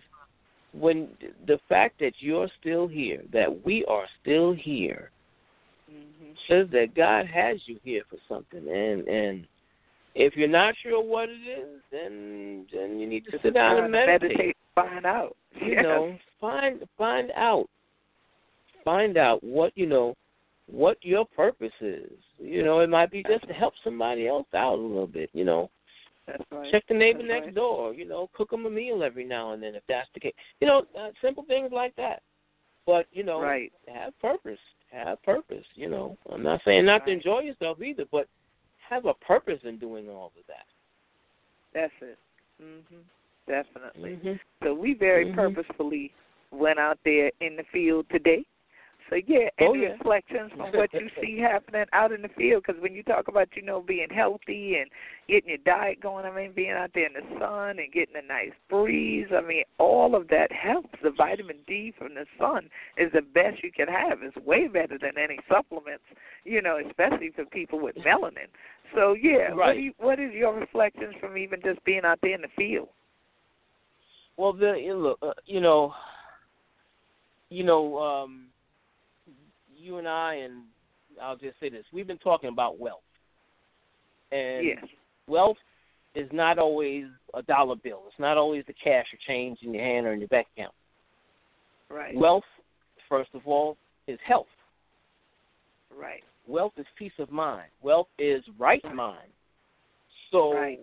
when the fact that you're still here, that we are still here, hmm says that God has you here for something. And and if you're not sure what it is, then then you need to sit down and meditate. meditate. Find out. You Yes. know, find find out, find out what you know, what your purpose is. You know, it might be just to help somebody else out a little bit. You know, That's right. check the neighbor That's next right. door. You know, cook them a meal every now and then if that's the case. You know, uh, simple things like that. But you know, Right. have purpose. Have purpose. You know, I'm not saying not to enjoy yourself either, but have a purpose in doing all of that. That's it. Mhm. Definitely. Mhm. So we very Mhm. purposefully went out there in the field today. So yeah, any Oh, yeah. reflections from what you see happening out in the field? Because when you talk about you know being healthy and getting your diet going, I mean being out there in the sun and getting a nice breeze, I mean all of that helps. The vitamin D from the sun is the best you can have. It's way better than any supplements, you know, especially for people with melanin. So yeah, what, do you, what is your reflections from even just being out there in the field? Well, the look, uh, you know, you know, um, you and I, and I'll just say this: we've been talking about wealth, and yes. wealth is not always a dollar bill. It's not always the cash or change in your hand or in your bank account. Right. Wealth, first of all, is health. right. Wealth is peace of mind. Wealth is right mind. So, Right.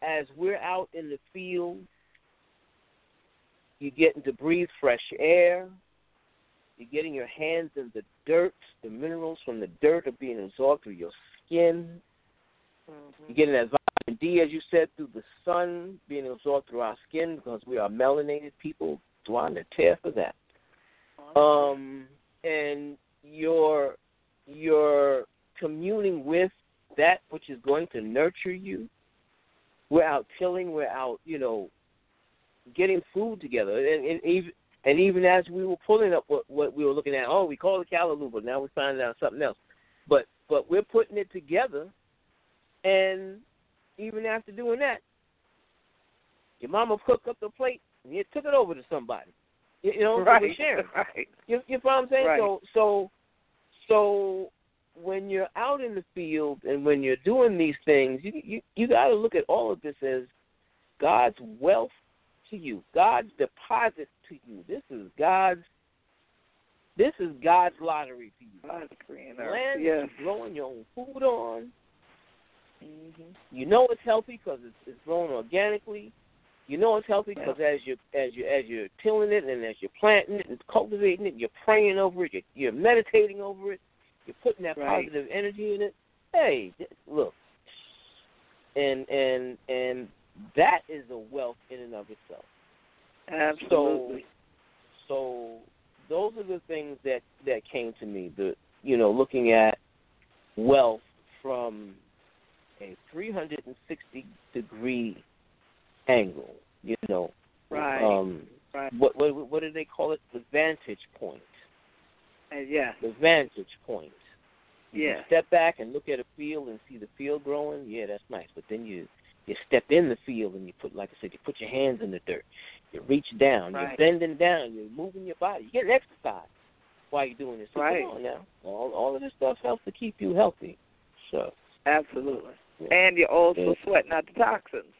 as we're out in the field, you're getting to breathe fresh air. You're getting your hands in the dirt. The minerals from the dirt are being absorbed through your skin. Mm-hmm. You're getting that vitamin D, as you said, through the sun, being absorbed through our skin because we are melanated people. Do I tear for that? Um, and you're you're communing with that which is going to nurture you. We're out tilling. We're out, you know, getting food together, and, and even and even as we were pulling up what what we were looking at, oh, we call it callaloo, but now we're finding out something else. But but we're putting it together, and even after doing that, your mama cooked up the plate and you took it over to somebody. You, you know, right. we're sharing. Right. You, you know what I'm saying? Right. So, so, so when you're out in the field and when you're doing these things, you you you got to look at all of this as God's wealth to you, God's deposit to you. This is God's. This is God's lottery to you. God's green The earth. land that you're growing your own food on. hmm You know it's healthy because it's, it's grown organically. You know it's healthy because as you as you as you're tilling it and as you're planting it and cultivating it, you're praying over it, you're, you're meditating over it, you're putting that Right. positive energy in it. Hey, look, and and and that is a wealth in and of itself. Absolutely. So those are the things that that came to me. The you know looking at wealth from a 360 degree angle. You know, right. um, right. what what what do they call it? The vantage point. And yes. The vantage point. You Yes. step back and look at a field and see the field growing. Yeah, that's nice. But then you you step in the field and you put, like I said, you put your hands in the dirt. You reach down. Right. You're bending down. You're moving your body. You're getting exercise while you're doing this. So Right. Come on now. All all of this stuff helps to keep you healthy. So. Absolutely. Yeah. And you're also Yeah. sweating out the toxins.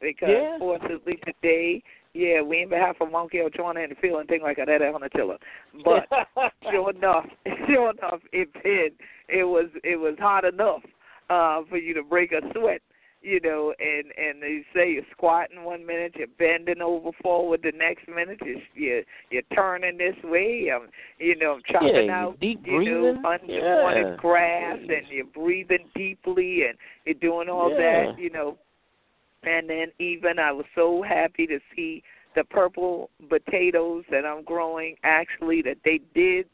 Because Yeah. fortunately today, yeah, we ain't been have a monkey or in the field and things like that on the tiller. But sure enough, sure enough, it been it was it was hot enough uh for you to break a sweat, you know. And and they say you're squatting one minute, you're bending over forward the next minute, you're you're, you're turning this way, um, you know, chopping Yeah, out, deep you know, breathing. unwanted Yeah. grass, and you're breathing deeply, and you're doing all Yeah. that, you know. And then even I was so happy to see the purple potatoes that I'm growing actually that they did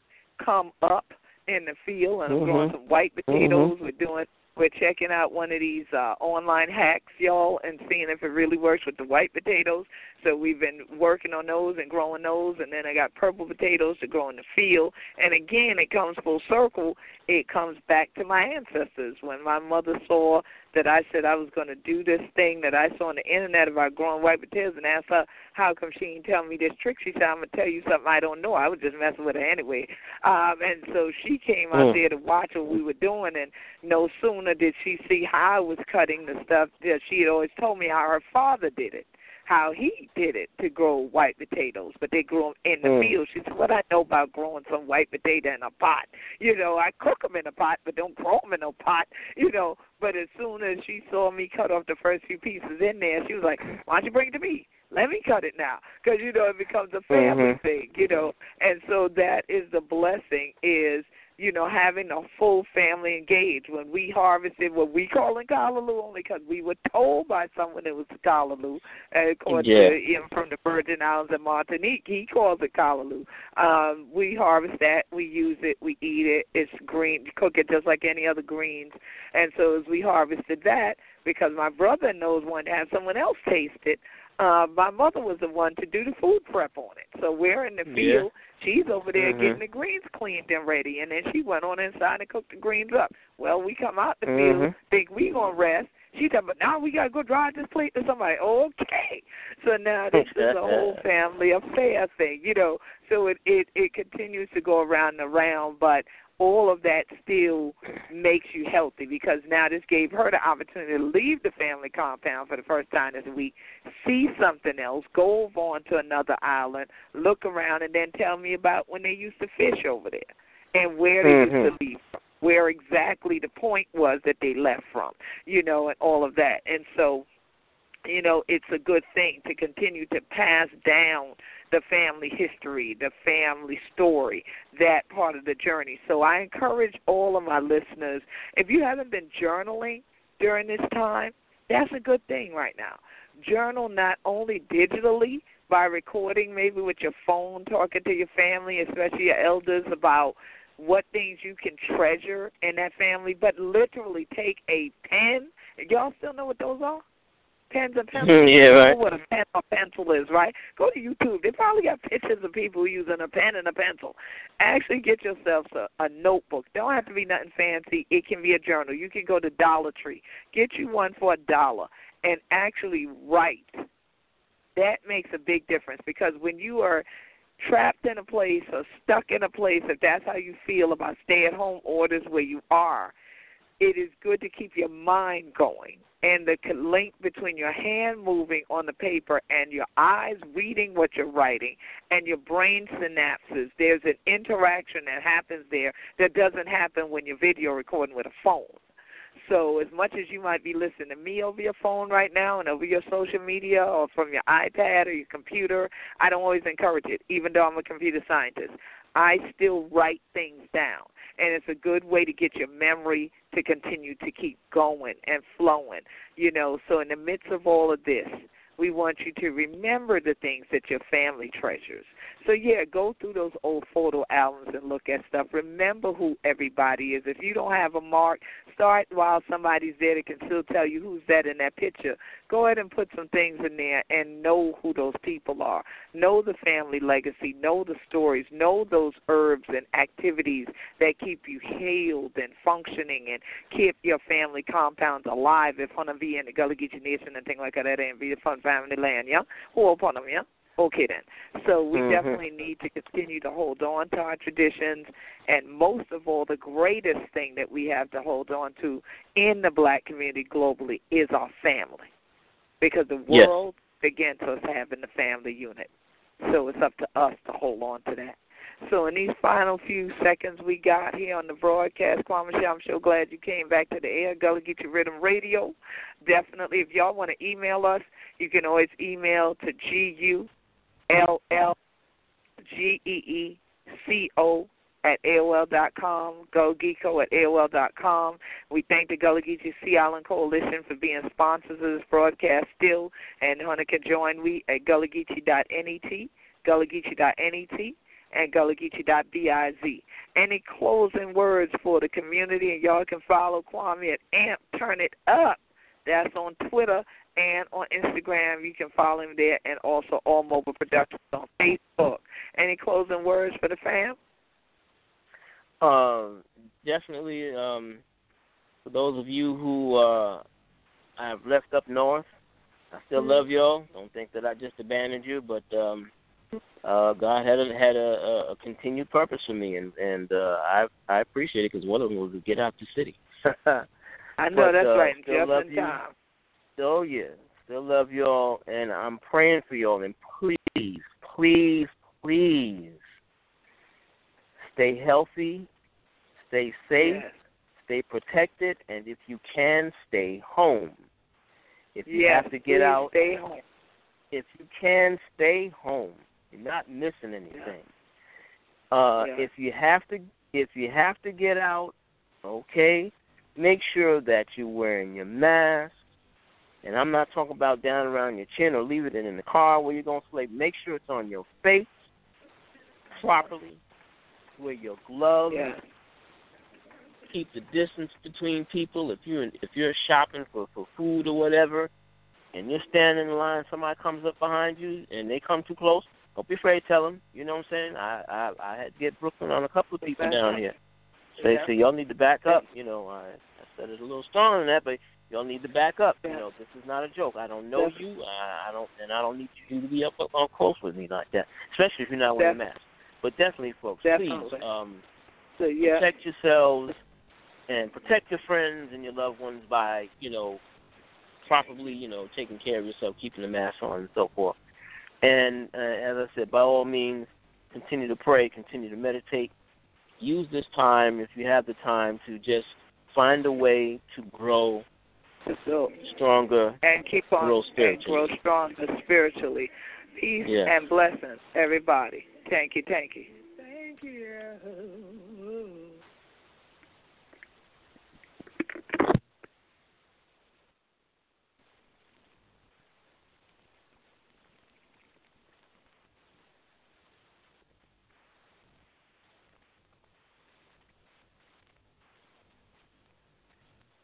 come up in the field and I'm growing Mhm. some white potatoes. We're doing we're checking out one of these uh online hacks, y'all, and seeing if it really works with the white potatoes. So we've been working on those and growing those and then I got purple potatoes to grow in the field. And again it comes full circle. It comes back to my ancestors. When my mother saw that I said I was going to do this thing that I saw on the internet about growing white potatoes and asked her how come she didn't tell me this trick. She said, I'm going to tell you something I don't know. I was just messing with her anyway. Um, and so she came out Mm. there to watch what we were doing, and no sooner did she see how I was cutting the stuff that she had always told me how her father did it. How he did it to grow white potatoes, but they grew them in the Mm. field. She said, "What I know about growing some white potato in a pot? You know, I cook them in a pot, but don't grow them in no pot. You know, but as soon as she saw me cut off the first few pieces in there, she was like, "Why don't you bring it to me? Let me cut it now." Because you know it becomes a family Mhm. thing. You know, and so that is the blessing is you know, having a full family engaged. When we harvested what we call in Callaloo, only because we were told by someone it was Callaloo, uh, according yeah. to him from the Virgin Islands and Martinique, he calls it Callaloo. Um, we harvest that, we use it, we eat it. It's green, cook it just like any other greens. And so as we harvested that, because my brother knows one to have someone else taste it, uh, my mother was the one to do the food prep on it. So we're in the field. She's over there Mhm. getting the greens cleaned and ready, and then she went on inside and cooked the greens up. Well, we come out the Mhm. field, think we gonna rest. She said, but now we gotta go drive this plate to somebody. Okay, so now this is a whole family affair thing, you know. So it it it continues to go around and around, but all of that still makes you healthy because now this gave her the opportunity to leave the family compound for the first time this week, see something else, go over on to another island, look around, and then tell me about when they used to fish over there and where they used Mhm. to leave from, where exactly the point was that they left from, you know, and all of that. And so you know, it's a good thing to continue to pass down the family history, the family story, that part of the journey. So I encourage all of my listeners, if you haven't been journaling during this time, that's a good thing right now. Journal not only digitally by recording maybe with your phone, talking to your family, especially your elders about what things you can treasure in that family, but literally take a pen. Y'all still know what those are? Pens and pencils. Mm, yeah, right. You know what a pen or pencil is, right? Go to YouTube. They probably got pictures of people using a pen and a pencil. Actually, get yourself a, a notebook. Don't have to be nothing fancy. It can be a journal. You can go to Dollar Tree. Get you one for a dollar and actually write. That makes a big difference because when you are trapped in a place or stuck in a place, if that's how you feel about stay at home orders where you are, it is good to keep your mind going and the link between your hand moving on the paper and your eyes reading what you're writing and your brain synapses there's an interaction that happens there that doesn't happen when you're video recording with a phone so as much as you might be listening to me over your phone right now and over your social media or from your iPad or your computer, I don't always encourage it, even though I'm a computer scientist. I still write things down. And it's a good way to get your memory to continue to keep going and flowing. You know, so in the midst of all of this, we want you to remember the things that your family treasures. So yeah, go through those old photo albums and look at stuff. Remember who everybody is. If you don't have a mark, start while somebody's there that can still tell you who's that in that picture. Go ahead and put some things in there and know who those people are. Know the family legacy. Know the stories. Know those herbs and activities that keep you healed and functioning and keep your family compounds alive. If Hana be in the Gullah Geechee Nation and things like that, and be the fun family land, yeah? Who upon them, yeah? Okay then. So we Mhm. definitely need to continue to hold on to our traditions and most of all the greatest thing that we have to hold on to in the black community globally is our family. Because the Yes. world begins us having the family unit. So it's up to us to hold on to that. So in these final few seconds we got here on the broadcast, Kwame Sha, I'm so glad you came back to the air, Gullah Geechee Riddim Radio. Definitely, if y'all want to email us, you can always email to G-U L L G E E C O at AOL dot com, GullGeeCo at AOL dot com. We thank the Gullah Geechee Sea Island Coalition for being sponsors of this broadcast still, and Hunter can join we at GullahGeechee.net, GullahGeechee.net, and dot GullahGeechee.biz. Any closing words for the community, and y'all can follow Kwame at AMP Turn It Up. That's on Twitter and on Instagram. You can follow him there, and also All Mobile Productions on Facebook. Any closing words for the fam? Um, definitely. Um, for those of you who uh, I have left up north, I still love y'all. Don't think that I just abandoned you, but um, uh, God had a, had a, a continued purpose for me, and and uh, I I appreciate it because one of them was to get out the city. I know But, that's uh, right. Just love in you. time. Oh yeah, still love y'all, and I'm praying for y'all. And please, please, please, stay healthy, stay safe, Yes. stay protected, and if you can, stay home. If you yes, have to get out, Stay home. if you can, stay home. You're not missing anything. Uh, Yeah. If you have to if you have to get out, okay, make sure that you're wearing your mask. And I'm not talking about down around your chin or leave it in the car where you're going to sleep. Make sure it's on your face properly. Wear your gloves. Yeah. Keep the distance between people. If you're if you're shopping for for food or whatever, and you're standing in line, somebody comes up behind you and they come too close. Don't be afraid to tell them. You know what I'm saying? I I, I had to get Brooklyn on a couple of people down here. They Yeah. say y'all need to back up. You know, I, I said it's a little stronger than that, but y'all need to back up. You know, this is not a joke. I don't know Definitely. you. I, I don't, and I don't need you to be up, up up close with me like that. Especially if you're not wearing a mask. But definitely, folks, Definitely. please um, So yeah. protect yourselves and protect your friends and your loved ones by, you know, properly, you know, taking care of yourself, keeping the mask on, and so forth. And uh, as I said, by all means, continue to pray, continue to meditate. Use this time, if you have the time, to just find a way to grow to build Stronger. And keep on grow and grow stronger spiritually. Peace yes. and blessings, everybody. Thank you, thank you. Thank you.